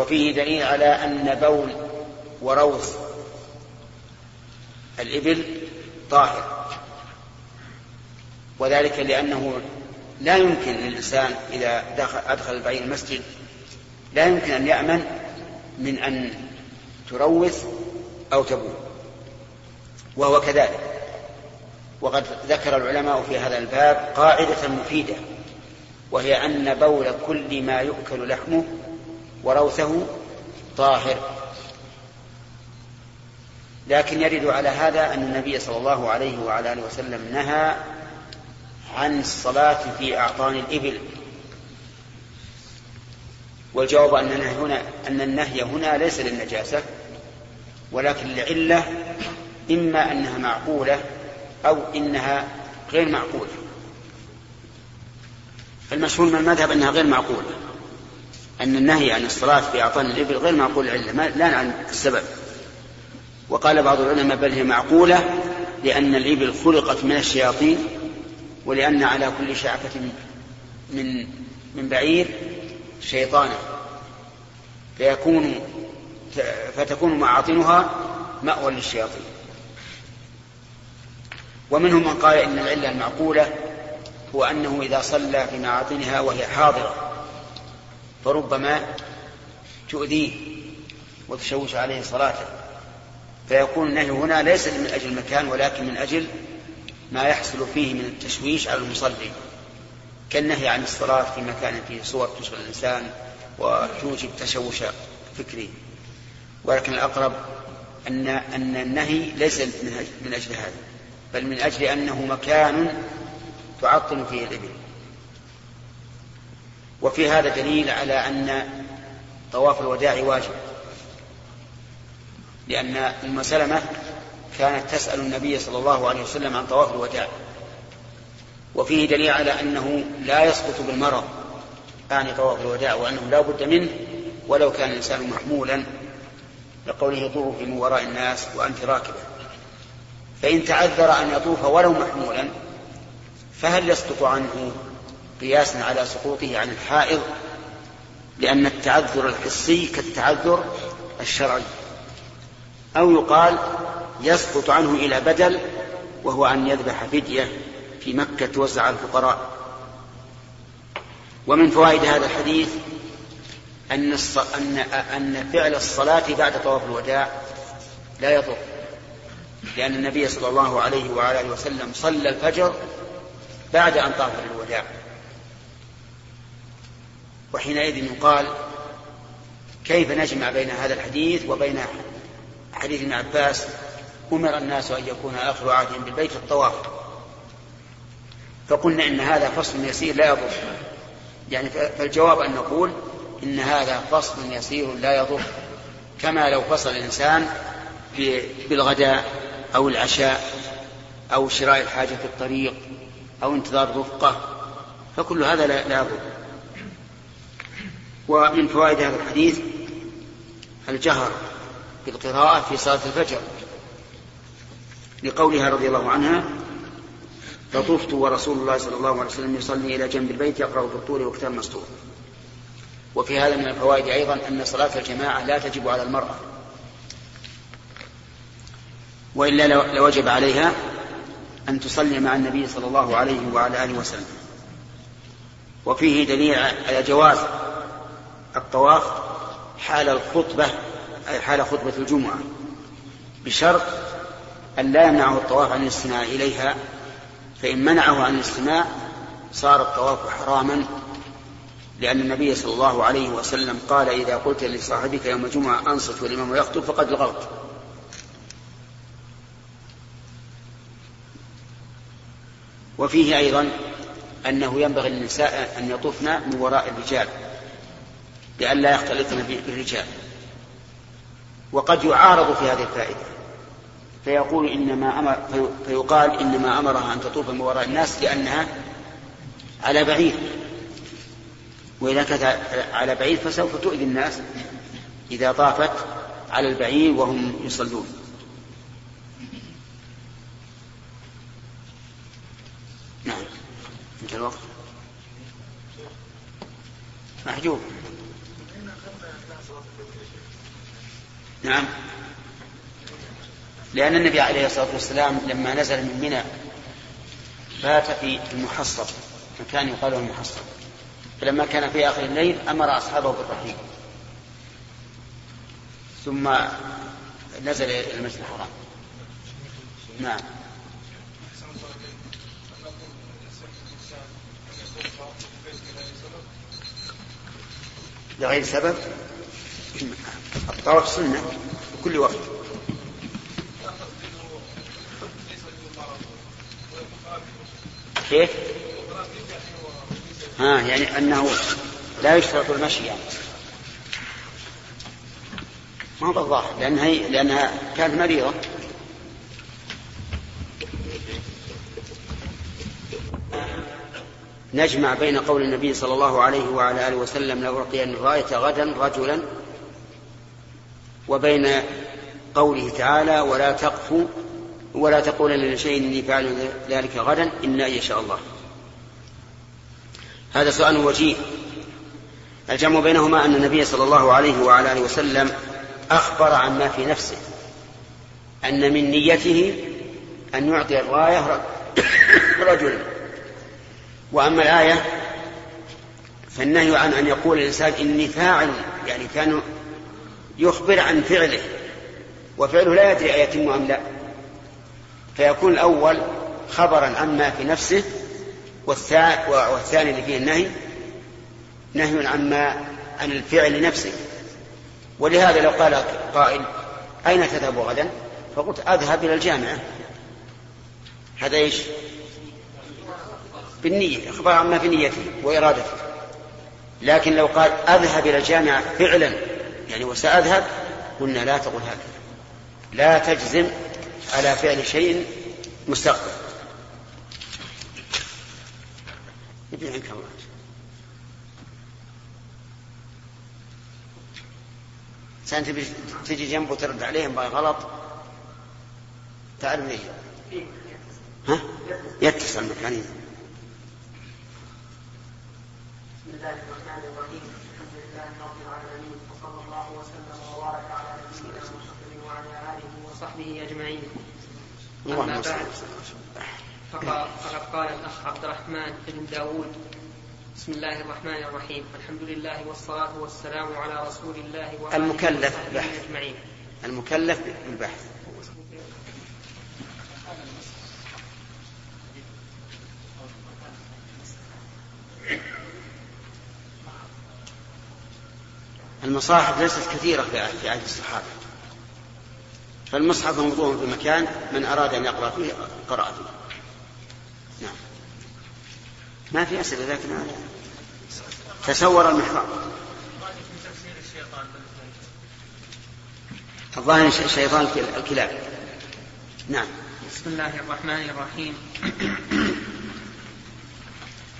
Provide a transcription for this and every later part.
وفيه دليل على أن بول وروث الإبل طاهر. وذلك لأنه لا يمكن للإنسان إذا دخل أدخل البعير المسجد لا يمكن أن يأمن من أن تروث أو تبول. وهو كذلك. وقد ذكر العلماء في هذا الباب قاعدة مفيدة وهي أن بول كل ما يؤكل لحمه وروثه طاهر. لكن يرد على هذا أن النبي صلى الله عليه وعلى آله وسلم نهى عن الصلاة في أعطان الإبل. والجواب أن النهي هنا أن النهي هنا ليس للنجاسة ولكن لعلة إما أنها معقولة أو إنها غير معقولة. المشهور من المذهب أنها غير معقولة. أن النهي عن الصلاة في أعطان الإبل غير معقول العلة لا عن السبب. وقال بعض العلماء بل هي معقولة لأن الإبل خلقت من الشياطين ولأن على كل شعفة من من بعير شيطانا فيكون فتكون معاطنها مأوى للشياطين. ومنهم من قال إن العلة المعقولة هو أنه إذا صلى في معاطنها وهي حاضرة. فربما تؤذيه وتشوش عليه صلاته. فيكون النهي هنا ليس من أجل المكان ولكن من أجل ما يحصل فيه من التشويش على المصلي. كالنهي عن الصلاة في مكان فيه صور تشغل الإنسان وتوجب تشوش فكري. ولكن الأقرب أن أن النهي ليس من أجل هذا بل من أجل أنه مكان تعطل فيه الإبل. وفي هذا دليل على أن طواف الوداع واجب لأن أم سلمة كانت تسأل النبي صلى الله عليه وسلم عن طواف الوداع وفيه دليل على أنه لا يسقط بالمرض أعني طواف الوداع وأنه لا بد منه ولو كان الإنسان محمولا لقوله طوفوا من وراء الناس وأنت راكبة فإن تعذر أن يطوف ولو محمولا فهل يسقط عنه؟ قياسا على سقوطه عن الحائض لأن التعذر الحسي كالتعذر الشرعي. أو يقال يسقط عنه إلى بدل وهو أن يذبح فدية في مكة توزع على الفقراء. ومن فوائد هذا الحديث أن أن أن فعل الصلاة بعد طواف الوداع لا يضر لأن النبي صلى الله عليه وعلى آله وسلم صلى الفجر بعد أن طاف للوداع وحينئذ يقال كيف نجمع بين هذا الحديث وبين حديث ابن عباس أمر الناس أن يكون آخر عهدهم بالبيت الطواف. فقلنا إن هذا فصل يسير لا يضر. يعني فالجواب أن نقول إن هذا فصل يسير لا يضر. كما لو فصل الإنسان بالغداء أو العشاء أو شراء الحاجة في الطريق أو انتظار رفقة فكل هذا لا يضر. ومن فوائد هذا الحديث الجهر بالقراءة في صلاة الفجر. لقولها رضي الله عنها فطفت ورسول الله صلى الله عليه وسلم يصلي إلى جنب البيت يقرأ بالطول وكتاب مسطور. وفي هذا من الفوائد أيضا أن صلاة الجماعة لا تجب على المرأة وإلا لوجب عليها أن تصلي مع النبي صلى الله عليه وعلى آله وسلم. وفيه دليل على جواز الطواف حال الخطبة أي حال خطبة الجمعة بشرط أن لا يمنعه الطواف عن الاستماع إليها فإن منعه عن الاستماع صار الطواف حراما لأن النبي صلى الله عليه وسلم قال إذا قلت لصاحبك يوم الجمعة أنصت والإمام يخطب فقد الغلط وفيه أيضا أنه ينبغي للنساء أن يطوفن من وراء الرجال. لئلا يختلطن بالرجال. وقد يعارض في هذه الفائدة. فيقول إنما أمر فيقال إنما أمرها أن تطوف من وراء الناس لأنها على بعير. وإذا كانت على بعير فسوف تؤذي الناس إذا طافت على البعير وهم يصلون. نعم. انتهى الوقت. محجوب. نعم. لأن النبي عليه الصلاة والسلام لما نزل من منى بات في المحصب مكان يقال له المحصب. فلما كان في آخر الليل أمر أصحابه بالرحيل. ثم نزل إلى المسجد الحرام. نعم. لغير سبب؟ الطواف سنة في كل وقت. كيف؟ ها يعني أنه لا يشترط المشي يعني. ما هو بالظاهر لأنها, لأنها كانت مريضة. نجمع بين قول النبي صلى الله عليه وعلى آله وسلم لو أعطي الراية غدا رجلا وبين قوله تعالى ولا تقف ولا تقولن لشيء إني فاعل ذلك غدا إن شاء الله. هذا سؤال وجيه. الجمع بينهما أن النبي صلى الله عليه وعلى آله وسلم أخبر عما في نفسه أن من نيته أن يعطي الراية رجلا وأما الآية فالنهي عن أن يقول الإنسان إني فاعل يعني كان يخبر عن فعله وفعله لا يدري أيتم أم لا. فيكون الأول خبرا عما في نفسه والثاني اللي فيه النهي نهي عما عن الفعل نفسه ولهذا لو قال قائل أين تذهب غدا؟ فقلت أذهب إلى الجامعة. هذا إيش؟ بالنية إخبار عما في نيته وإرادته. لكن لو قال أذهب إلى الجامعة فعلا يعني وسأذهب قلنا لا تقل هكذا. لا تجزم على فعل شيء مستقبل. يبي عنك الله سأنت تجي جنبه وترد عليهم غلط تعرف ليه ها؟ يتصل مكانين بسم الله الرحمن الرحيم. الحمد لله رب العالمين وصلى الله وسلم وبارك على نبينا محمد وعلى اله وصحبه أجمعين. أما بعد فقد قال الأخ عبد الرحمن بن داود بسم الله الرحمن الرحيم. الحمد لله والصلاة والسلام على رسول الله وعلى المكلف بحث. أجمعين. المكلف بالبحث. المصاحف ليست كثيرة في عهد الصحابة. فالمصحف موضوع في مكان من أراد أن يقرأ فيه قرأ فيه. نعم. ما في أسئلة لكن تصور المحراب الظاهر الشيطان الكلاب. نعم. بسم الله الرحمن الرحيم.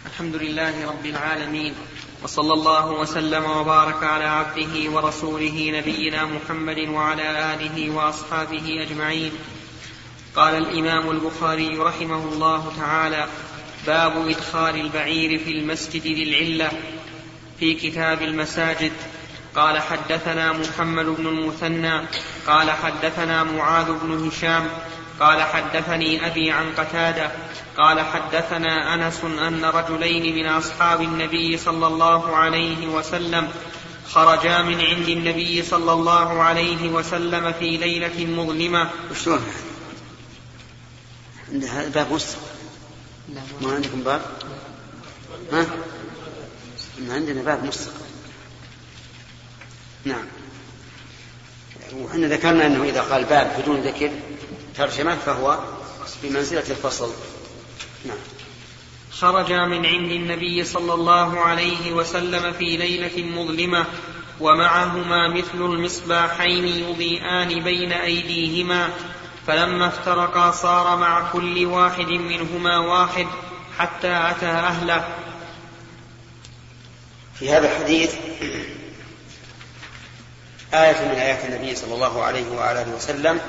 الحمد لله رب العالمين. وصلى الله وسلم وبارك على عبده ورسوله نبينا محمد وعلى آله وأصحابه أجمعين. قال الإمام البخاري رحمه الله تعالى باب إدخال البعير في المسجد للعله في كتاب المساجد. قال حدثنا محمد بن المثنى قال حدثنا معاذ بن هشام قال حدثني أبي عن قتادة قال حدثنا أنس أن رجلين من أصحاب النبي صلى الله عليه وسلم خرجا من عند النبي صلى الله عليه وسلم في ليلة مظلمة. شلون هذا باب مستقر ما عندكم باب؟ ها؟ عندنا باب مستقر نعم. وحنا ذكرنا أنه إذا قال باب بدون ذكر ترجمة فهو بمنزله الفصل. نعم. خرج من عند النبي صلى الله عليه وسلم في ليلة مظلمة ومعهما مثل المصباحين يضيئان بين أيديهما فلما افترقا صار مع كل واحد منهما واحد حتى أتى أهله. في هذا الحديث آية من آيات النبي صلى الله عليه وعلى آله وسلم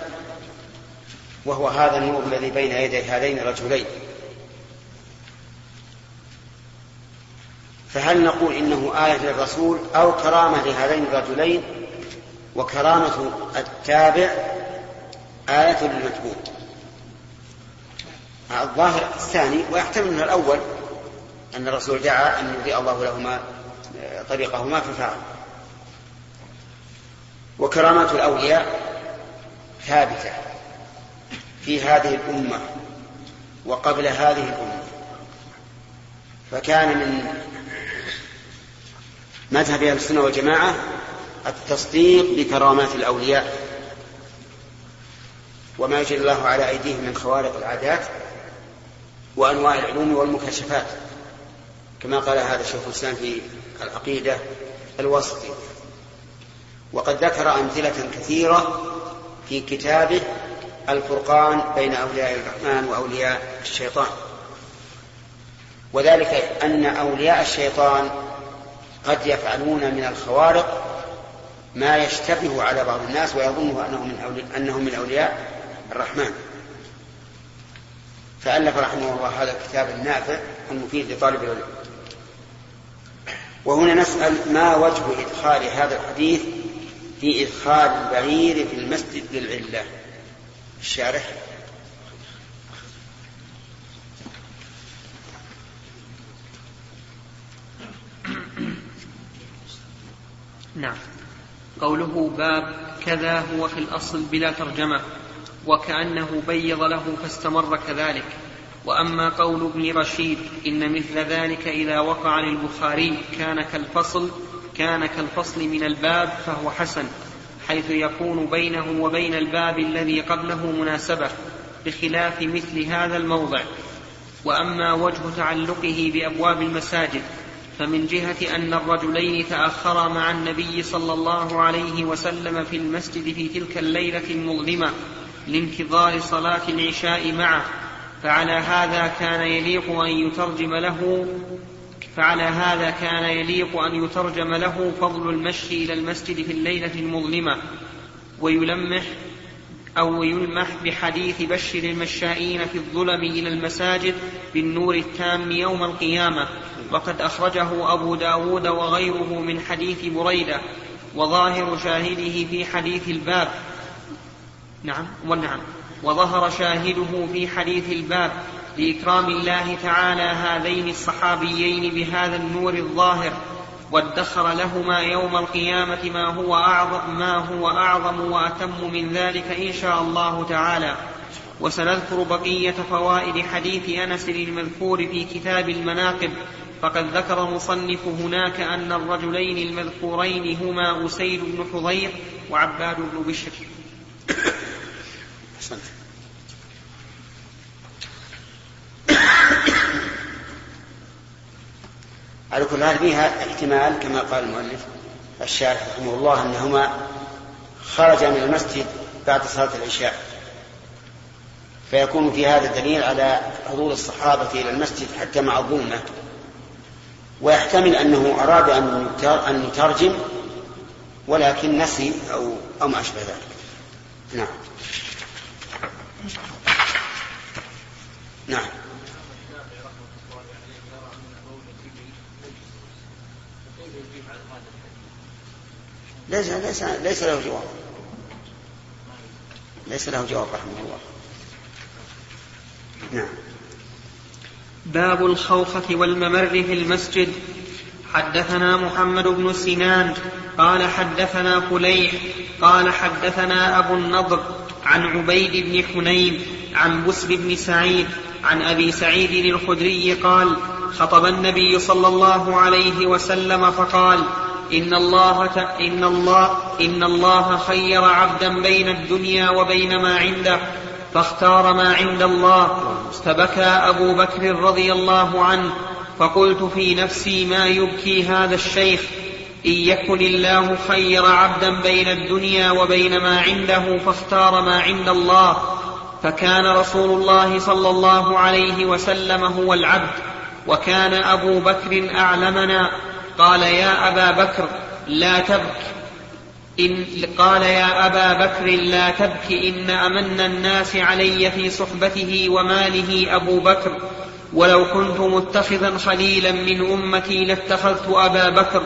وهو هذا النور الذي بين يدي هذين الرجلين. فهل نقول إنه آية للرسول أو كرامة لهذين الرجلين؟ وكرامة التابع آية للمتبوع الظاهر الثاني ويحتمل من الأول أن الرسول دعا أن يضيء الله لهما طريقهما ففعل وكرامات الأولياء ثابتة. في هذه الأمة وقبل هذه الأمة. فكان من مذهب أهل السنة والجماعة التصديق بكرامات الأولياء وما يجري الله على أيديهم من خوارق العادات وأنواع العلوم والمكاشفات كما قال هذا شيخ الإسلام في العقيدة الوسطي وقد ذكر أمثلة كثيرة في كتابه الفرقان بين أولياء الرحمن وأولياء الشيطان. وذلك أن أولياء الشيطان قد يفعلون من الخوارق ما يشتبه على بعض الناس ويظنه أنه من أولياء, أنه من أولياء الرحمن. فألف رحمه الله هذا الكتاب النافع المفيد لطالب العلم. وهنا نسأل ما وجه إدخال هذا الحديث في إدخال البعير في المسجد للعلة؟ الشارح. نعم. قوله باب كذا هو في الأصل بلا ترجمة وكأنه بيض له فاستمر كذلك. وأما قول ابن رشيد إن مثل ذلك إذا وقع للبخاري كان كالفصل كان كالفصل من الباب فهو حسن. حيث يكون بينه وبين الباب الذي قبله مناسبة بخلاف مثل هذا الموضع. وأما وجه تعلقه بأبواب المساجد فمن جهة أن الرجلين تأخرا مع النبي صلى الله عليه وسلم في المسجد في تلك الليلة المظلمة لانتظار صلاة العشاء معه. فعلى هذا كان يليق أن يترجم له فعلى هذا كان يليق أن يترجم له فضل المشي إلى المسجد في الليلة المظلمة ويلمح أو يلمح بحديث بشر المشائين في الظلم إلى المساجد بالنور التام يوم القيامة. وقد أخرجه أبو داود وغيره من حديث بريدة وظاهر شاهده في حديث الباب. نعم ونعم وظهر شاهده في حديث الباب. لإكرام الله تعالى هذين الصحابيين بهذا النور الظاهر وادخر لهما يوم القيامة ما هو أعظم ما هو أعظم وأتم من ذلك إن شاء الله تعالى. وسنذكر بقية فوائد حديث أنس المذكور في كتاب المناقب فقد ذكر المصنف هناك أن الرجلين المذكورين هما أسيد بن حضير وعباد بن بشر. على كل حال فيها احتمال كما قال المؤلف الشارح رحمه الله أنهما خرجا من المسجد بعد صلاة العشاء. فيكون في هذا دليل على حضور الصحابة إلى المسجد حتى مع الظلمة. ويحتمل أنه أراد أن أن يترجم ولكن نسي أو أو ما أشبه ذلك. نعم. نعم. ليس ليس ليس له جواب. ليس له جواب رحمه الله. نعم. باب الخوخة والممر في المسجد. حدثنا محمد بن سنان قال حدثنا فليح قال حدثنا أبو النضر عن عبيد بن حنين عن بسر بن سعيد عن أبي سعيد الخدري قال خطب النبي صلى الله عليه وسلم فقال إن الله إن الله إن الله خير عبدا بين الدنيا وبين ما عنده فاختار ما عند الله. فبكى أبو بكر رضي الله عنه فقلت في نفسي ما يبكي هذا الشيخ؟ إن يكن الله خير عبدا بين الدنيا وبين ما عنده فاختار ما عند الله. فكان رسول الله صلى الله عليه وسلم هو العبد وكان أبو بكر أعلمنا. قال يا أبا بكر لا تبك. إن قال يا أبا بكر لا تبك. إن أمن الناس علي في صحبته وماله أبو بكر. ولو كنت متخذا خليلا من أمتي لاتخذت أبا بكر.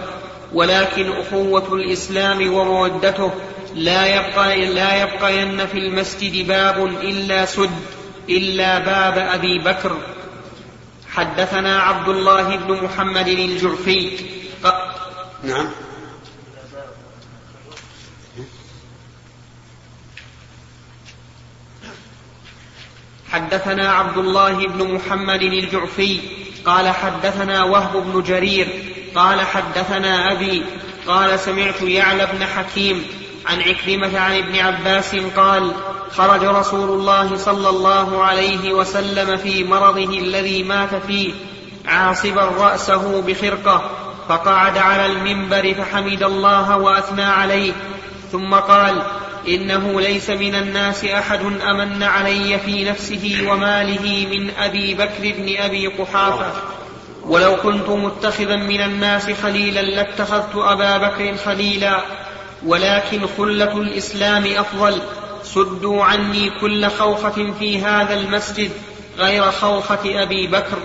ولكن أخوة الإسلام ومودته لا يبقى لا يبقين في المسجد باب إلا سد إلا باب أبي بكر. حدثنا عبد الله بن محمد الجعفي. نعم. حدثنا عبد الله بن محمد الجعفي. قال حدثنا وهب بن جرير. قال حدثنا أبي. قال سمعت يعلى بن حكيم. عن عكرمة عن ابن عباس قال خرج رسول الله صلى الله عليه وسلم في مرضه الذي مات فيه عاصبا رأسه بخرقة فقعد على المنبر فحمد الله وأثنى عليه ثم قال إنه ليس من الناس أحد أمن علي في نفسه وماله من أبي بكر بن أبي قحافة. ولو كنت متخذا من الناس خليلا لاتخذت أبا بكر خليلا ولكن خلة الإسلام أفضل. سدوا عني كل خوخة في هذا المسجد غير خوخة أبي بكر.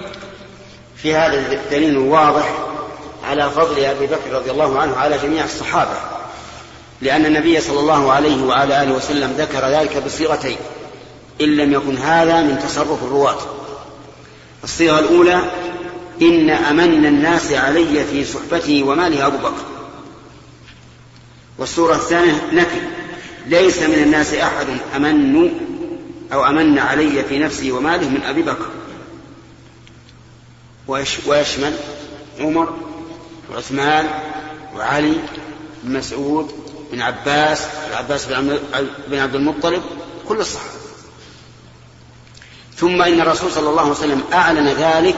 في هذا دليل واضح على فضل أبي بكر رضي الله عنه على جميع الصحابة لأن النبي صلى الله عليه وعلى آله وسلم ذكر ذلك بصيغتين إن لم يكن هذا من تصرف الرواة. الصيغة الأولى إن أمن الناس علي في صحبته وماله أبو بكر. والصورة الثانية نفي. ليس من الناس أحد أمن أو أمن علي في نفسه وماله من أبي بكر. ويشمل عمر وعثمان وعلي بن مسعود بن عباس العباس بن عبد المطلب كل الصحابة. ثم إن الرسول صلى الله عليه وسلم أعلن ذلك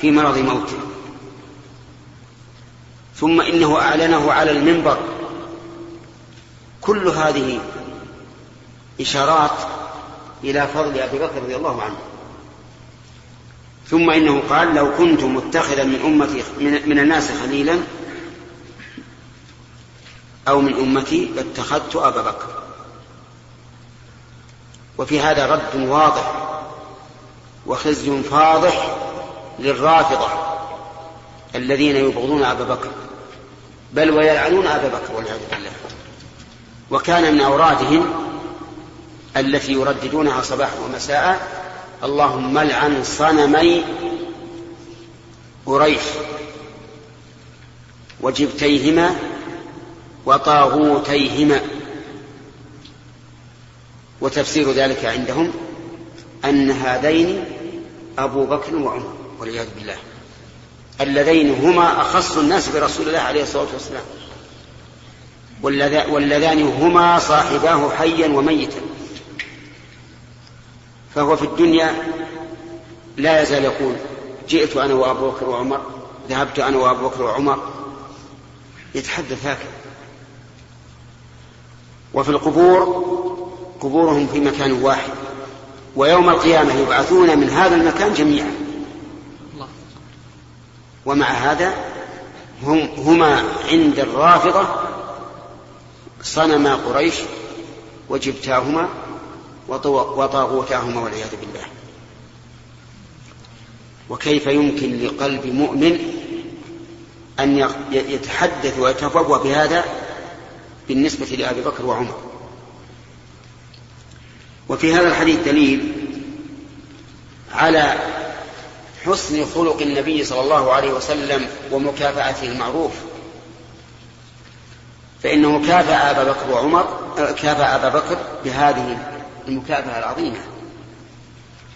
في مرض موته. ثم إنه أعلنه على المنبر. كل هذه إشارات إلى فضل أبي بكر رضي الله عنه. ثم إنه قال لو كنت متخذا من أمتي من الناس خليلا أو من أمتي لاتخذت أبا بكر. وفي هذا رد واضح وخزي فاضح للرافضة الذين يبغضون أبا بكر بل ويلعنون أبا بكر والعياذ بالله. وكان من أورادهم التي يرددونها صباحا ومساء اللهم لعن صنمي قريش وجبتيهما وطاغوتيهما. وتفسير ذلك عندهم أن هذين أبو بكر وعمر والعياذ بالله اللذين هما أخص الناس برسول الله عليه الصلاة والسلام. واللذان هما صاحباه حيا وميتا. فهو في الدنيا لا يزال يقول جئت أنا وأبو بكر وعمر ذهبت أنا وأبو بكر وعمر. يتحدث هكذا. وفي القبور قبورهم في مكان واحد. ويوم القيامة يبعثون من هذا المكان جميعا. ومع هذا هم هما عند الرافضة صنما قريش وجبتاهما وطاغوتاهما والعياذ بالله. وكيف يمكن لقلب مؤمن أن يتحدث ويتفوه بهذا بالنسبة لأبي بكر وعمر؟ وفي هذا الحديث دليل على حسن خلق النبي صلى الله عليه وسلم ومكافأته المعروف فإنه كافأ أبا بكر وعمر كافأ أبا بكر بهذه المكافأة العظيمة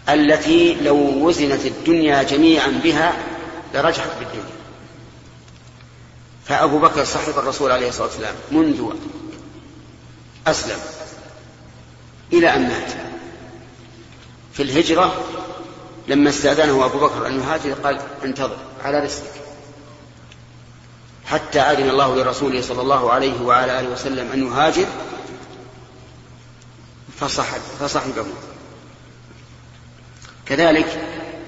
التي لو وزنت الدنيا جميعا بها لرجحت بالدنيا. فأبو بكر صاحب الرسول عليه الصلاة والسلام منذ أسلم إلى أن مات. في الهجرة لما استأذنه أبو بكر أن يهاجر قال انتظر على رسلك حتى أذن الله لرسوله صلى الله عليه وعلى آله وسلم أن يهاجر فصحب فصحبه كذلك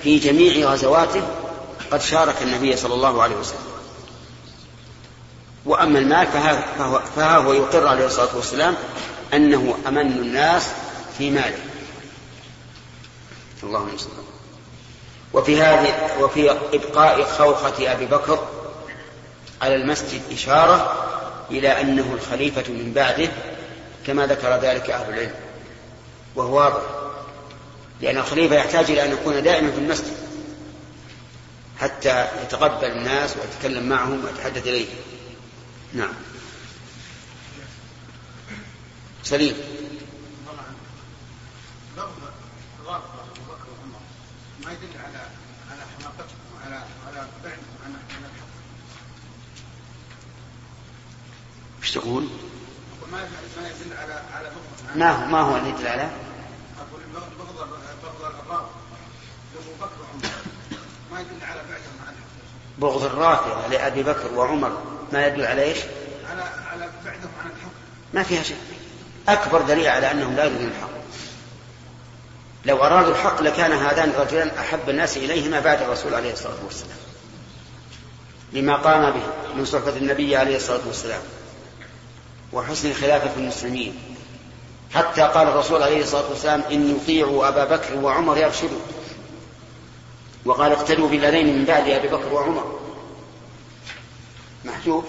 في جميع غزواته قد شارك النبي صلى الله عليه وسلم. وأما المال فها, هو يقر عليه الصلاة والسلام أنه أمن الناس في ماله. اللهم صل وفي هذه وفي إبقاء خوخة أبي بكر على المسجد إشارة إلى أنه الخليفة من بعده كما ذكر ذلك أهل العلم. وهو واضح. لأن الخليفة يحتاج إلى أن يكون دائما في المسجد حتى يتقبل الناس ويتكلم معهم ويتحدث إليهم نعم. سليم. ما يدل على على حماقتهم وعلى على بعدهم عن عن الحق. إيش تقول؟ ما ما يدل على على بغض ما هو ما هو اللي يدل على؟ أقول بغض بغض الرافضه بكر وعمر ما يدل على بعدهم عن. بغض الرافضه لأبي بكر وعمر ما يدل على إيش؟ على على بعدهم عن الحق. ما فيها شيء. أكبر دليل على أنهم لا يريدون الحق. لو أرادوا الحق لكان هذان الرجلان أحب الناس إليهما بعد الرسول عليه الصلاة والسلام لما قام به من صحبة النبي عليه الصلاة والسلام وحسن خلافة المسلمين. حتى قال الرسول عليه الصلاة والسلام إن يطيعوا أبا بكر وعمر يرشدوا. وقال اقتدوا بالذين من بعد أبي بكر وعمر. محجوب؟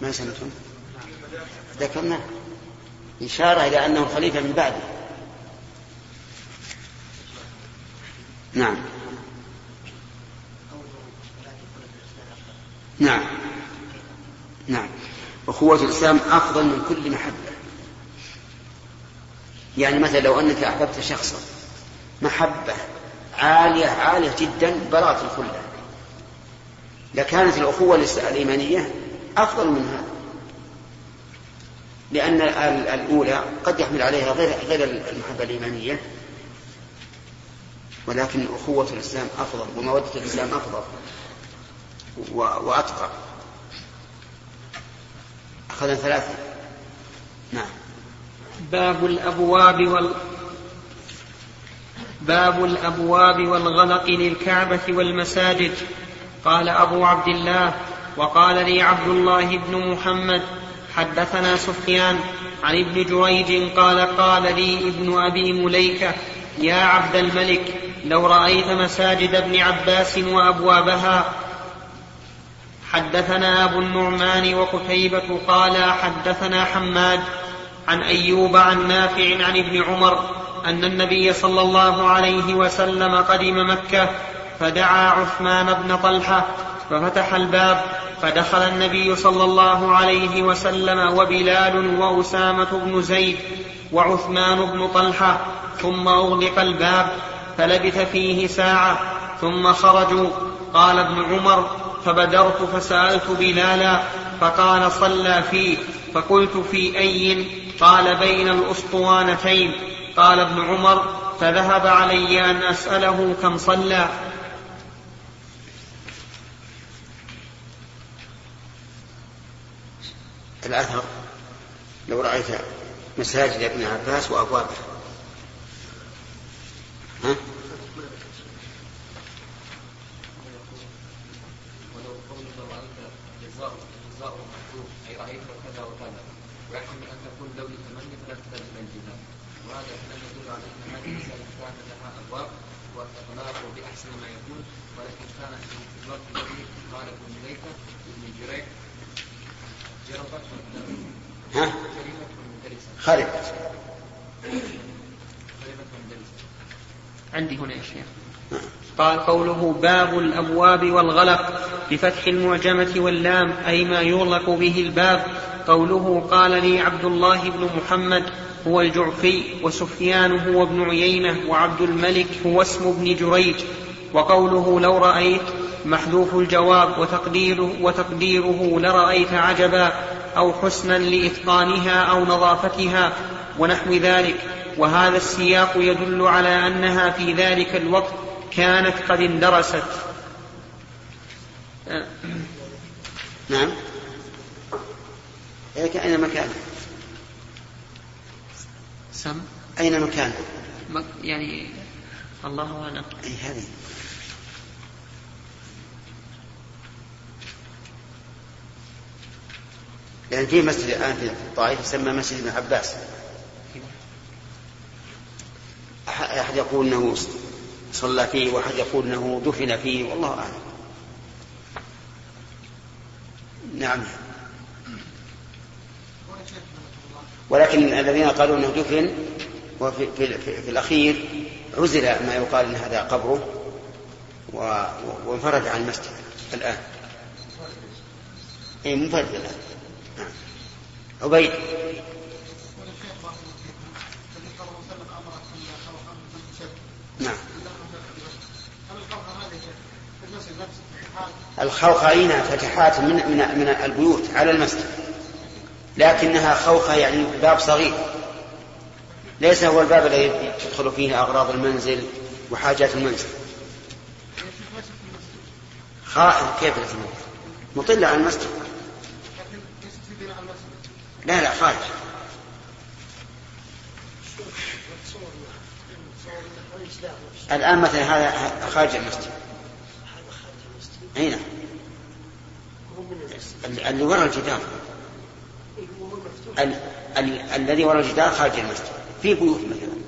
ما سنة ذكرنا إشارة إلى أنه خليفة من بعده. نعم. نعم. نعم. أخوة الإسلام أفضل من كل محبة. يعني مثلا لو أنك أحببت شخصا محبة عالية عالية جدا براءة الخلة. لكانت الأخوة الإيمانية أفضل من هذا لأن الأولى قد يحمل عليها غير غير المحبة الإيمانية. ولكن أخوة الإسلام أفضل ومودة الإسلام أفضل وأتقى. أخذنا ثلاثة. نعم. باب الأبواب وال باب الأبواب والغلق للكعبة والمساجد. قال أبو عبد الله وقال لي عبد الله بن محمد حدثنا سفيان عن ابن جريج قال قال لي ابن أبي مليكة يا عبد الملك لو رأيت مساجد ابن عباس وأبوابها. حدثنا أبو النعمان وقتيبة قال حدثنا حماد عن أيوب عن نافع عن ابن عمر أن النبي صلى الله عليه وسلم قدم مكة فدعا عثمان بن طلحة ففتح الباب فدخل النبي صلى الله عليه وسلم وبلال وأسامة بن زيد وعثمان بن طلحة ثم أغلق الباب فلبث فيه ساعة ثم خرجوا. قال ابن عمر فبدرت فسألت بلالا فقال صلى فيه. فقلت في أي؟ قال بين الأسطوانتين. قال ابن عمر فذهب علي أن أسأله كم صلى. الأثر لو رأيت مساجد ابن عباس وأبوابها ها؟ ولو جزاء جزاء اي رايت كذا وكذا ويحتمل ان تكون دولة تمني فلا تحتاج إلى الجزاء وهذا يدل على ان هذه المساله كانت لها ابواب وتتناقض باحسن ما يكون ولكن كانت في الوقت الذي قال ابن مليكه ابن جريج ها؟ خربت عندي هنا يا شيخ. قال قوله باب الأبواب والغلق بفتح المعجمة واللام أي ما يغلق به الباب. قوله قال لي عبد الله بن محمد هو الجعفي وسفيان هو ابن عيينة وعبد الملك هو اسم ابن جريج. وقوله لو رأيت محذوف الجواب وتقديره, وتقديره لرأيت عجبا أو حسنا لإتقانها أو نظافتها ونحو ذلك. وهذا السياق يدل على أنها في ذلك الوقت كانت قد اندرست. نعم. أين مكانه؟ سم. أين مكانه؟ يعني الله أعلم. أي هذه. لأن في مسجد الآن في الطائف يسمى مسجد ابن عباس. أحد يقول أنه صلى فيه وأحد يقول أنه دفن فيه والله أعلم. نعم. ولكن الذين قالوا إنه دفن وفي في, في, في الأخير عزل ما يقال إن هذا قبره وانفرد عن المسجد الآن. اي منفرد الآن. نعم. عبيد. نعم. الخوخة فتحات من من من البيوت على المسجد. لكنها خوخة يعني باب صغير. ليس هو الباب الذي تدخل فيه أغراض المنزل وحاجات المنزل. خائف. كيف مطلة على المسجد. لا لا خارج الآن مثلا هذا خارج المسجد. أي نعم. اللي وراء الجدار. ال... ال... الذي وراء الجدار خارج المسجد. في بيوت مثلا.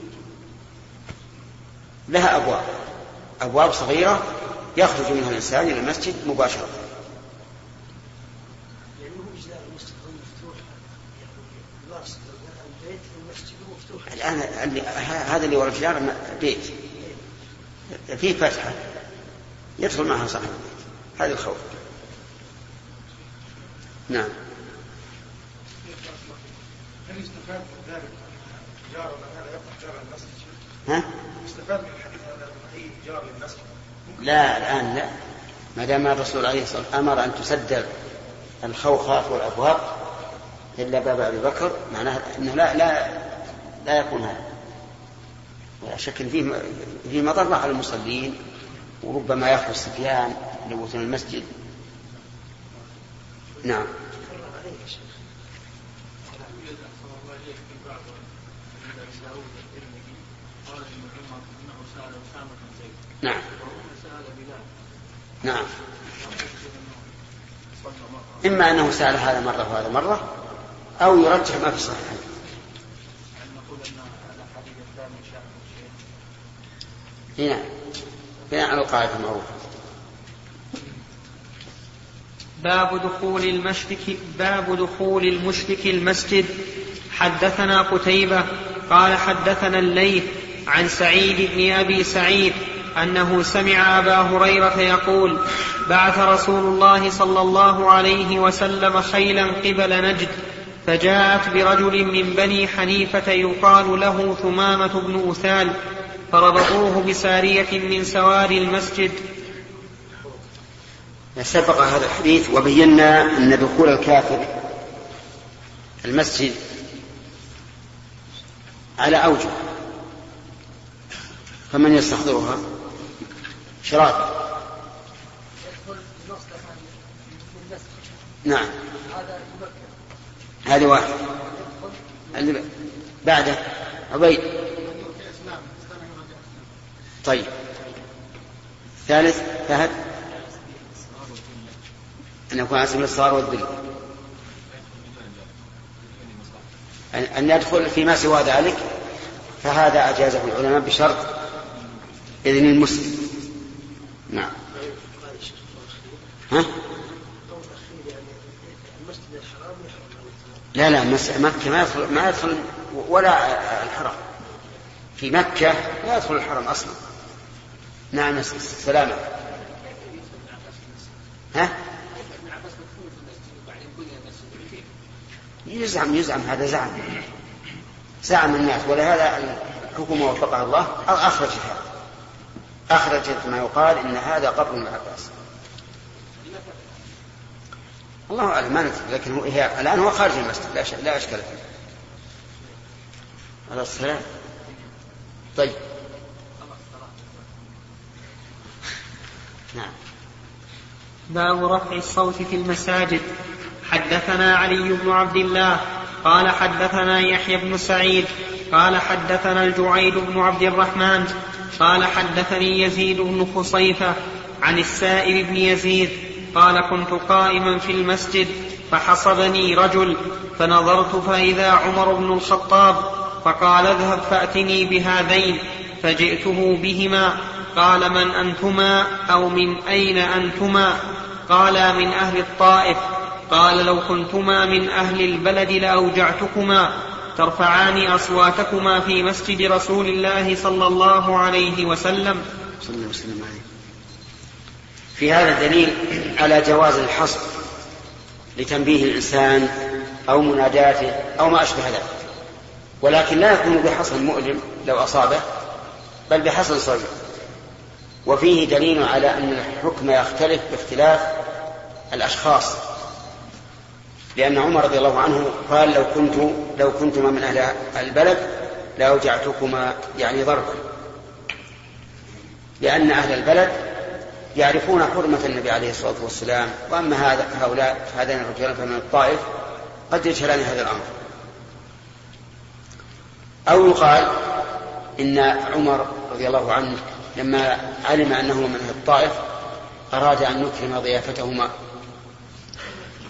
لها أبواب. أبواب صغيرة يخرج منها الإنسان إلى المسجد مباشرة. الآن هذا اللي وراء الجدار بيت. فيه فتحة يدخل معها صاحب البيت. هذا الخوف. نعم. هل يستفاد من ذلك جار هذا يفتح جار المسجد؟ ها؟ يستفاد من الحديث هذا من اي جار للمسجد؟ لا الآن لا. ما دام الرسول عليه الصلاة والسلام أمر أن تسد الخوخات والأبواب إلا باب أبي بكر معناه إنه لا لا لا يكون هذا. ولا شك فيه فيه مضره على المصلين وربما يخرج الصبيان يموتون المسجد. نعم. نعم. نعم. إما أنه سأل هذا مرة وهذا مرة أو يرجح ما في الصحيحين. نعم بناء على القاعدة المعروفة. باب دخول المشرك باب دخول المشرك المسجد. حدثنا قتيبة قال حدثنا الليث عن سعيد بن أبي سعيد أنه سمع أبا هريرة يقول بعث رسول الله صلى الله عليه وسلم خيلا قبل نجد فجاءت برجل من بني حنيفة يقال له ثمامة بن أثال فربطوه بسارية من سواري المسجد. سبق هذا الحديث وبينا أن دخول الكافر المسجد على أوجه. فمن يستحضرها؟ شراط. نعم. هذه واحد. بعده. عبيد. طيب. ثالث فهد. أن يكون على سبيل الصغار والذل. أن يدخل فيما سوى ذلك فهذا أجازه العلماء بشرط إذن المسلم. نعم. ها؟ لا لا مكة ما يدخل ما يدخل ولا الحرم. في مكة لا يدخل الحرم أصلا. نعم السلامة ها؟ يزعم يزعم هذا زعم. زعم الناس ولهذا الحكومة وفقها الله أخرجت هذا. أخرجت ما يقال إن هذا قبر ابن عباس الله أعلم ما ندري لكن هو هي الآن هو خارج المسجد لا, لا أشكال فيه. على الصلاة. طيب. نعم. باب رفع الصوت في المساجد. حدثنا علي بن عبد الله قال حدثنا يحيى بن سعيد قال حدثنا الجعيد بن عبد الرحمن قال حدثني يزيد بن خصيفة عن السائب بن يزيد قال كنت قائما في المسجد فحصبني رجل فنظرت فإذا عمر بن الخطاب فقال اذهب فأتني بهذين فجئته بهما قال من أنتما أو من أين أنتما؟ قالا من أهل الطائف. قال لو كنتما من أهل البلد لأوجعتكما. ترفعان أصواتكما في مسجد رسول الله صلى الله عليه وسلم. صلى الله وسلم عليه. في هذا دليل على جواز الحصر لتنبيه الإنسان أو مناداته أو ما أشبه ذلك. ولكن لا يكون بحصن مؤلم لو أصابه بل بحصن صغير. وفيه دليل على أن الحكم يختلف باختلاف الأشخاص. لأن عمر رضي الله عنه قال لو كنت لو كنتما من أهل البلد لأوجعتكما يعني ضربا. لأن أهل البلد يعرفون حرمة النبي عليه الصلاة والسلام وأما هذا هؤلاء هذين الرجلان فمن الطائف قد يجهلان هذا الأمر. أو يقال إن عمر رضي الله عنه لما علم أنه من الطائف أراد أن يكرم ضيافتهما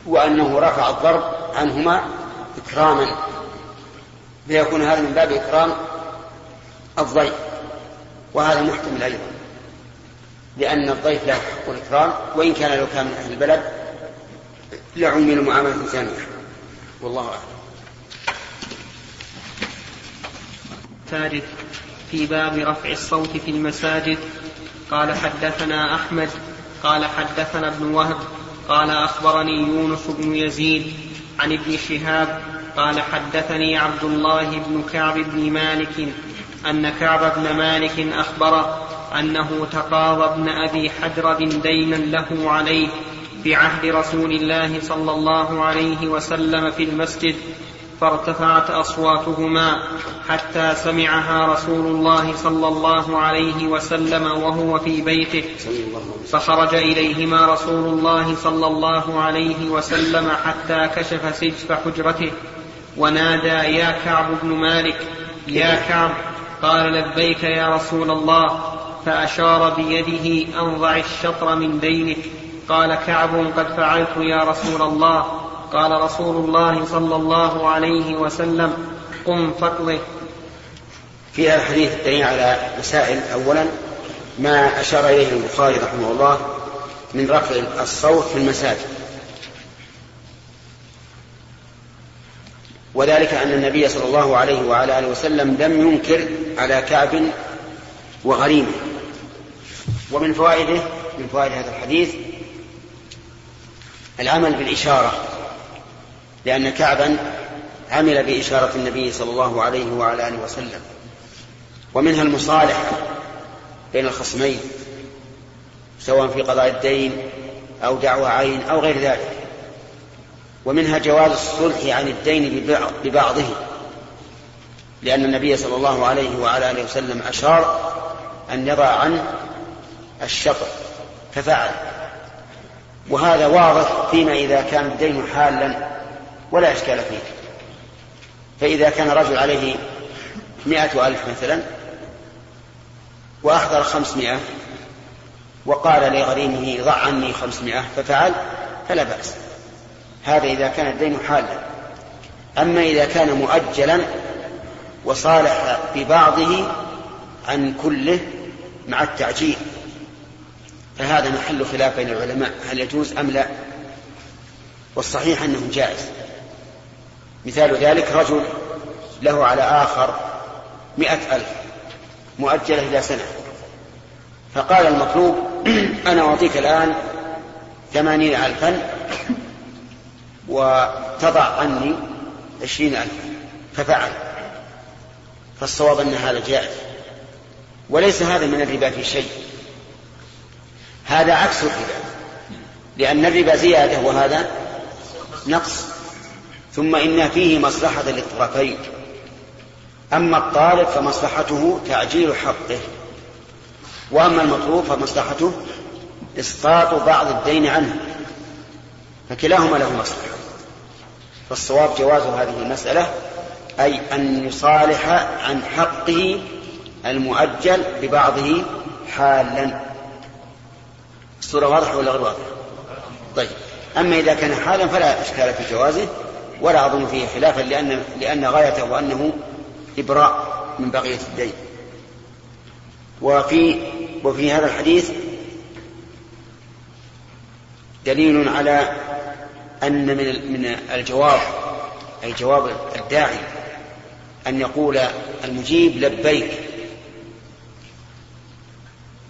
وأنه رفع الضرب عنهما إكراما ليكون هذا من باب إكرام الضيف وهذا محتمل أيضا لأن الضيف لا يحق الإكرام وإن كان لو كان من أهل البلد لعمل معاملة ثانية والله أعلم. ثالث. في باب رفع الصوت في المساجد. قال حدثنا أحمد قال حدثنا ابن وهب قال أخبرني يونس بن يزيد عن ابن شهاب قال حدثني عبد الله بن كعب بن مالك أن كعب بن مالك أخبره أنه تقاضى ابن أبي حدرب دينا له عليه في عهد رسول الله صلى الله عليه وسلم في المسجد. فارتفعت أصواتهما حتى سمعها رسول الله صلى الله عليه وسلم وهو في بيته. فخرج إليهما رسول الله صلى الله عليه وسلم حتى كشف سجف حجرته. ونادى يا كعب بن مالك يا كعب. قال لبيك يا رسول الله. فأشار بيده ان ضع الشطر من دينك. قال كعب قد فعلت يا رسول الله. قال رسول الله صلى الله عليه وسلم قم فاقضه. في هذا الحديث دليل على مسائل. اولا ما أشار إليه البخاري رحمه الله من رفع الصوت في المساجد. وذلك أن النبي صلى الله عليه وعلى آله وسلم لم ينكر على كعب وغريمه ومن فوائده من فوائد هذا الحديث العمل بالإشارة. لأن كعبا عمل بإشارة النبي صلى الله عليه وعلى آله وسلم. ومنها المصالحة بين الخصمين سواء في قضاء الدين أو دعوى عين أو غير ذلك. ومنها جواز الصلح عن الدين ببعضه لأن النبي صلى الله عليه وعلى آله وسلم أشار أن يضع عنه الشطر ففعل. وهذا واضح فيما إذا كان الدين حالا ولا إشكال فيه فإذا كان رجل عليه مئة ألف مثلا وأحضر خمسمائة وقال لغريمه ضع عني خمسمائة ففعل فلا بأس. هذا إذا كان الدين حالا. أما إذا كان مؤجلا وصالح ببعضه عن كله مع التعجيل. فهذا محل خلاف بين العلماء هل يجوز أم لا؟ والصحيح أنه جائز. مثال ذلك رجل له على آخر مئة ألف مؤجلة إلى سنة. فقال المطلوب أنا أعطيك الآن ثمانين ألفا وتضع عني عشرين ألفا. ففعل. فالصواب أن هذا جائز. وليس هذا من الربا في شيء. هذا عكس الربا. لأن الربا زيادة وهذا نقص. ثم إن فيه مصلحة للطرفين. أما الطالب فمصلحته تعجيل حقه. وأما المطلوب فمصلحته إسقاط بعض الدين عنه. فكلاهما له مصلحة. فالصواب جواز هذه المسألة أي أن يصالح عن حقه المؤجل ببعضه حالا. الصورة واضحة ولا غير واضحة؟ طيب. أما إذا كان حالا فلا إشكال في جوازه. ولا أظن فيه خلافا لأن لأن غايته أنه إبراء من بقية الدين. وفي وفي هذا الحديث دليل على أن من من الجواب أي جواب الداعي أن يقول المجيب لبيك.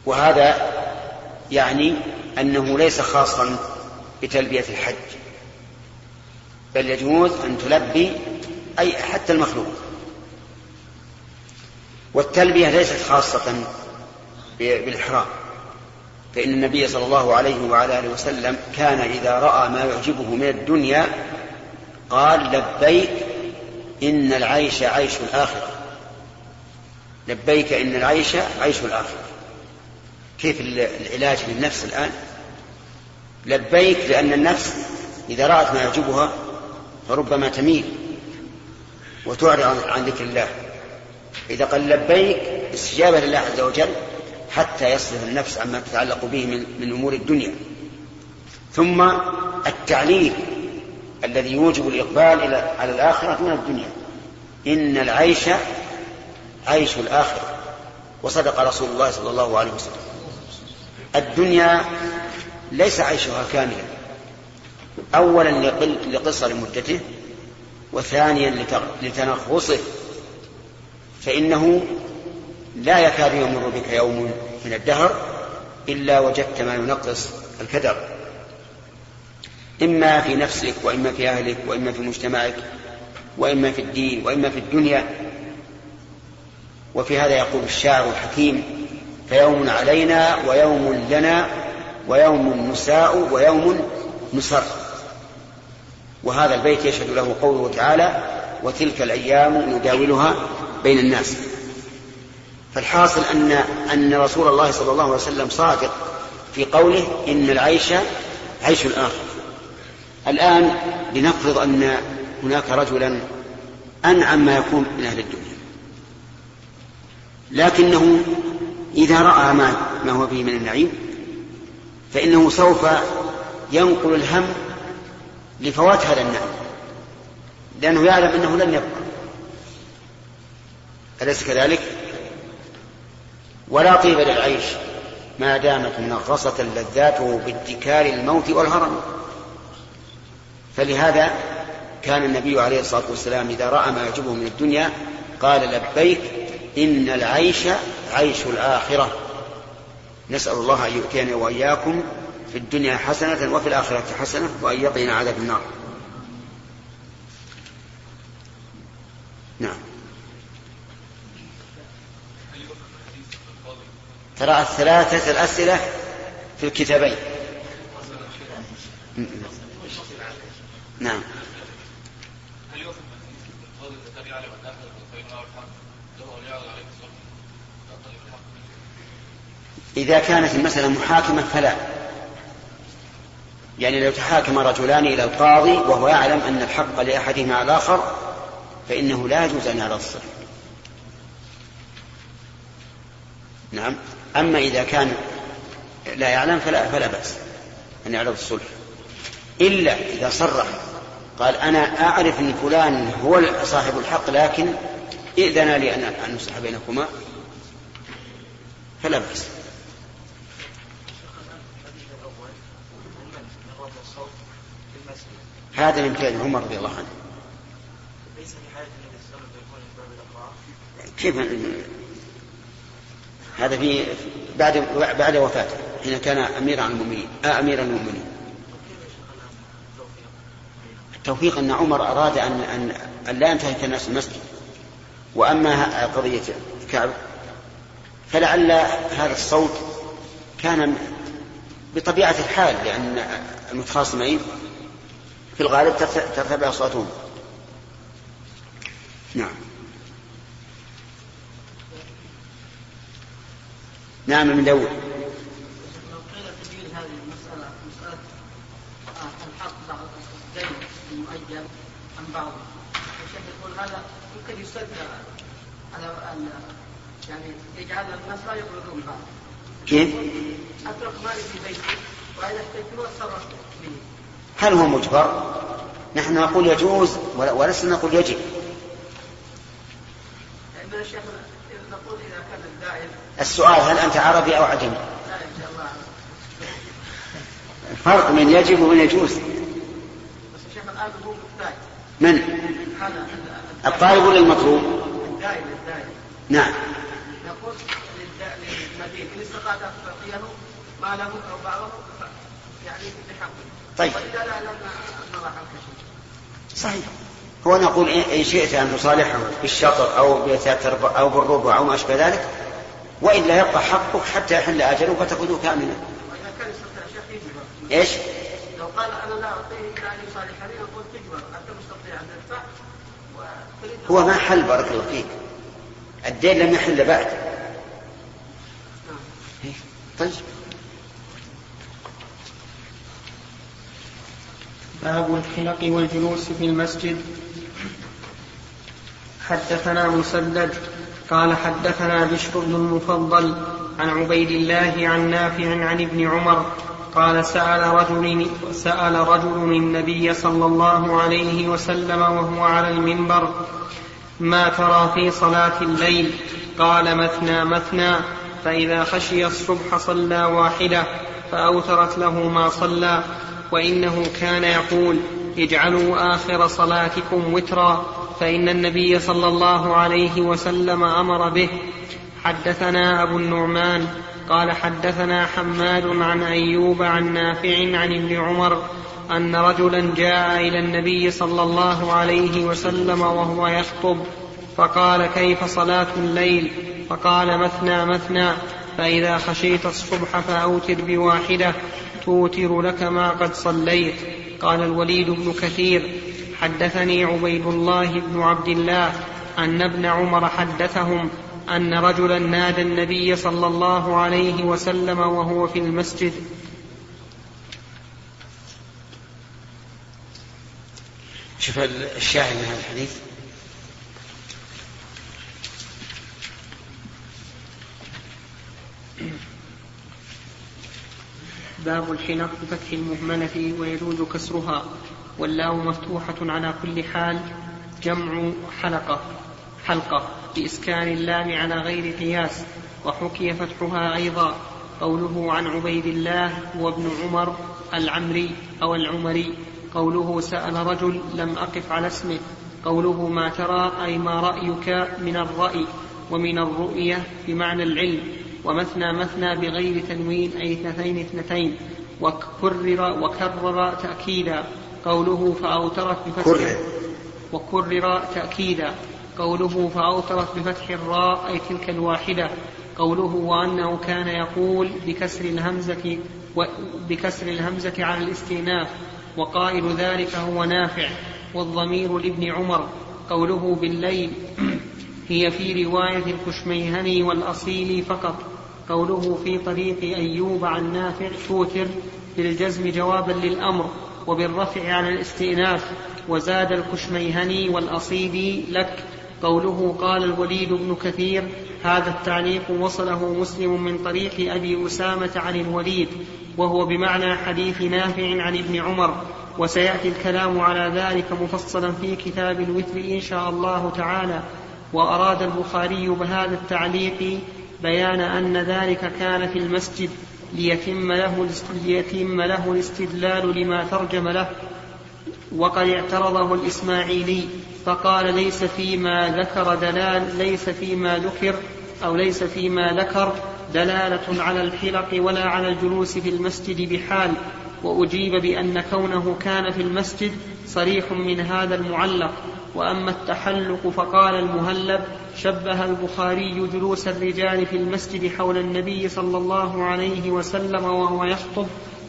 وهذا يعني أنه ليس خاصا بتلبية الحج. بل يجوز أن تلبي أي حتى المخلوق. والتلبية ليست خاصة بالإحرام فإن النبي صلى الله عليه وعلى آله وسلم كان إذا رأى ما يعجبه من الدنيا قال لبيك إن العيش عيش الآخرة. لبيك إن العيش عيش الآخرة. كيف العلاج للنفس الآن؟ لبيك لأن النفس إذا رأت ما يعجبها فربما تميل وتعرض عن ذكر الله. إذا قال لبيك استجابة لله عز وجل حتى يصرف النفس عما تتعلق به من, من أمور الدنيا. ثم التعليل الذي يوجب الإقبال إلى على الآخرة من الدنيا. إن العيش عيش الآخرة. وصدق رسول الله صلى الله عليه وسلم. الدنيا ليس عيشها كاملا أولا لقصر مدته وثانيا لتنغصه فإنه لا يكاد يمر بك يوم من الدهر إلا وجدت ما ينقص الكدر. إما في نفسك وإما في أهلك وإما في مجتمعك وإما في الدين وإما في الدنيا. وفي هذا يقول الشاعر الحكيم فيوم علينا ويوم لنا ويوم نساء ويوم نسر وهذا البيت يشهد له قوله تعالى وتلك الأيام نداولها بين الناس فالحاصل أن أن رسول الله صلى الله عليه وسلم صادق في قوله إن العيش عيش الآخر الآن لنفرض أن هناك رجلا أنعم ما يكون من أهل الدنيا. لكنه إذا رأى ما, ما هو فيه من النعيم فإنه سوف ينقل الهم لفوات هذا النعم لأنه يعلم أنه لن يبقى أليس كذلك؟ ولا طيب للعيش ما دامت منغصة لذاته بادكار الموت والهرم. فلهذا كان النبي عليه الصلاة والسلام إذا رأى ما يعجبه من الدنيا قال لبيك إن العيش عيش الآخرة. نسأل الله أن يؤتينا وإياكم في الدنيا حسنة وفي الآخرة حسنة وأن يقينا عذاب النار. نعم. ترى الثلاثة الأسئلة في الكتابين. نعم. إذا كانت المسألة محاكمة فلا. يعني لو تحاكم رجلان إلى القاضي وهو يعلم أن الحق لأحدهما على الآخر فإنه لا يجوز أن يعرض الصلح نعم. أما إذا كان لا يعلم فلا, فلا بأس أن يعرض الصلح إلا إذا صرح قال أنا أعرف أن فلان هو صاحب الحق لكن إذن لي أن أصلح بينكما فلا بأس. هذا من فعل عمر رضي الله عنه. كيف؟ هذا في بعد بعد وفاته حين كان اميرا على المؤمنين آه أمير المؤمنين. التوفيق أن عمر أراد أن أن, أن لا ينتهك الناس المسجد. وأما قضية كعب فلعل هذا الصوت كان بطبيعة الحال لأن المتخاصمين في الغالب ترتفع اصواتهم نعم. نعم من دور لو قيل تبين هذه المسألة مسألة الحق بعض الدين عن بعض. الشيخ يقول هذا يمكن يستدل على أن يعني يجعل الناس لا يقبلون بعض. كيف؟ أترك مالي في بيتي وإذا احتجت أتصرف به هل هو مجبر؟ نحن نقول يجوز ولسنا نقول يجب نقول الدائم السؤال هل أنت عربي أو عجمي؟ لا إن شاء الله فرق من يجب ومن يجوز من؟ الطالب ولا المطلوب؟ نعم للد- للمدين إن استطعت أن تعطيه ماله أو بعضه يعني طيب. صحيح. هو نقول إن شئت أن تصالحه بالشطر أو بثلاث أرباع أو بالربع أو ما أشبه ذلك وإلا يبقى حقك حتى يحل أجله فتأخذه كاملا وإذا كان يستطيع شيخ يجبر. إيش؟ لو قال أنا لا أعطيه إلا أن يصالحني نقول تجبر أنت مستطيع أن تدفع هو ما حل بارك الله فيك. الدين لم يحل بعد. إيه، طيب. باب الحلق والجلوس في المسجد. حدثنا مسدد قال حدثنا بشر بن المفضل عن عبيد الله عن نافع عن ابن عمر قال سأل رجل سأل رجل النبي صلى الله عليه وسلم وهو على المنبر ما ترى في صلاة الليل؟ قال مثنى مثنى فإذا خشي الصبح صلى واحدة فأوترت له ما صلى. وإنه كان يقول اجعلوا آخر صلاتكم وترا فإن النبي صلى الله عليه وسلم أمر به. حدثنا أبو النعمان قال حدثنا حماد عن أيوب عن نافع عن ابن عمر أن رجلا جاء إلى النبي صلى الله عليه وسلم وهو يخطب فقال كيف صلاة الليل؟ فقال مثنى مثنى فإذا خشيت الصبح فأوتر بواحدة. توتر لك ما قد صليت. قال الوليد بن كثير حدثني عبيد الله بن عبد الله أن ابن عمر حدثهم أن رجلا نادى النبي صلى الله عليه وسلم وهو في المسجد. شوف الشاهد من هذا الحديث. باب الحنق بفتح المهملة ويجوز كسرها واللام مفتوحة على كل حال جمع حلقة حلقة بإسكان اللام على غير قياس وحكي فتحها أيضا قوله عن عبيد الله وابن عمر العمري أو العمري قوله سأل رجل لم أقف على اسمه قوله ما ترى أي ما رأيك من الرأي ومن الرؤية بمعنى العلم. ومثنى مثنى بغير تنوين أي اثنتين اثنتين. وكرر وكرر تأكيدا. قوله فأوترت بفتح كرر. وكرر تأكيدا. قوله فأوترت بفتح الراء أي تلك الواحدة. قوله وأنه كان يقول بكسر الهمزة بكسر الهمزة على الاستئناف. وقائل ذلك هو نافع والضمير لابن عمر. قوله بالليل هي في رواية الكشميهني والأصيل فقط. قوله في طريق أيوب عن نافع توتر بالجزم جوابا للأمر وبالرفع على الاستئناف وزاد الكشميهني والأصيلي لك. قوله قال الوليد بن كثير هذا التعليق وصله مسلم من طريق أبي أسامة عن الوليد وهو بمعنى حديث نافع عن ابن عمر. وسيأتي الكلام على ذلك مفصلا في كتاب الوتر إن شاء الله تعالى. وأراد البخاري بهذا التعليق بيان أن ذلك كان في المسجد ليتم له ليتم له الاستدلال لما ترجم له. وقد اعترضه الإسماعيلي فقال ليس فيما ذكر دلال ليس فيما ذكر أو ليس فيما ذكر دلالة على الحلق ولا على الجلوس في المسجد بحال. وأجيب بأن كونه كان في المسجد صريح من هذا المعلق. وأما التحلق فقال المهلب شبه البخاري جلوس الرجال في المسجد حول النبي صلى الله عليه وسلم وهو يخطب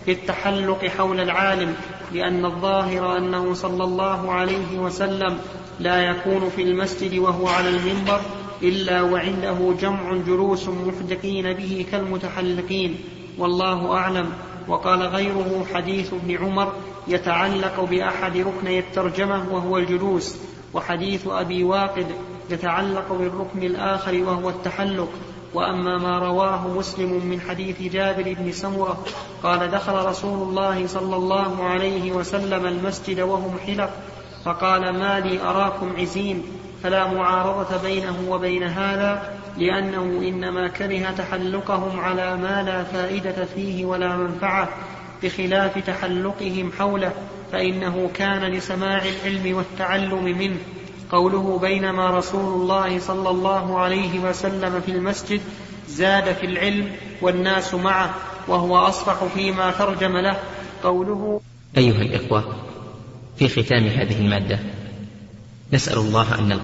بالتحلق حول العالم لأن الظاهر أنه صلى الله عليه وسلم لا يكون في المسجد وهو على المنبر إلا وعنده جمع جلوس محدقين به كالمتحلقين والله أعلم. وقال غيره حديث ابن عمر يتعلق بأحد ركني الترجمة وهو الجلوس وحديث أبي واقد يتعلق بالركن الآخر وهو التحلق وأما ما رواه مسلم من حديث جابر بن سمرة قال دخل رسول الله صلى الله عليه وسلم المسجد وهم حلق فقال ما لي أراكم عزين فلا معارضة بينه وبين هذا لأنه إنما كره تحلقهم على ما لا فائدة فيه ولا منفعة بخلاف تحلقهم حوله فإنه كان لسماع العلم والتعلم منه. قوله بينما رسول الله صلى الله عليه وسلم في المسجد زاد في العلم والناس معه وهو أصرح فيما ترجم له قوله أيها الإخوة في ختام هذه المادة نسأل الله أن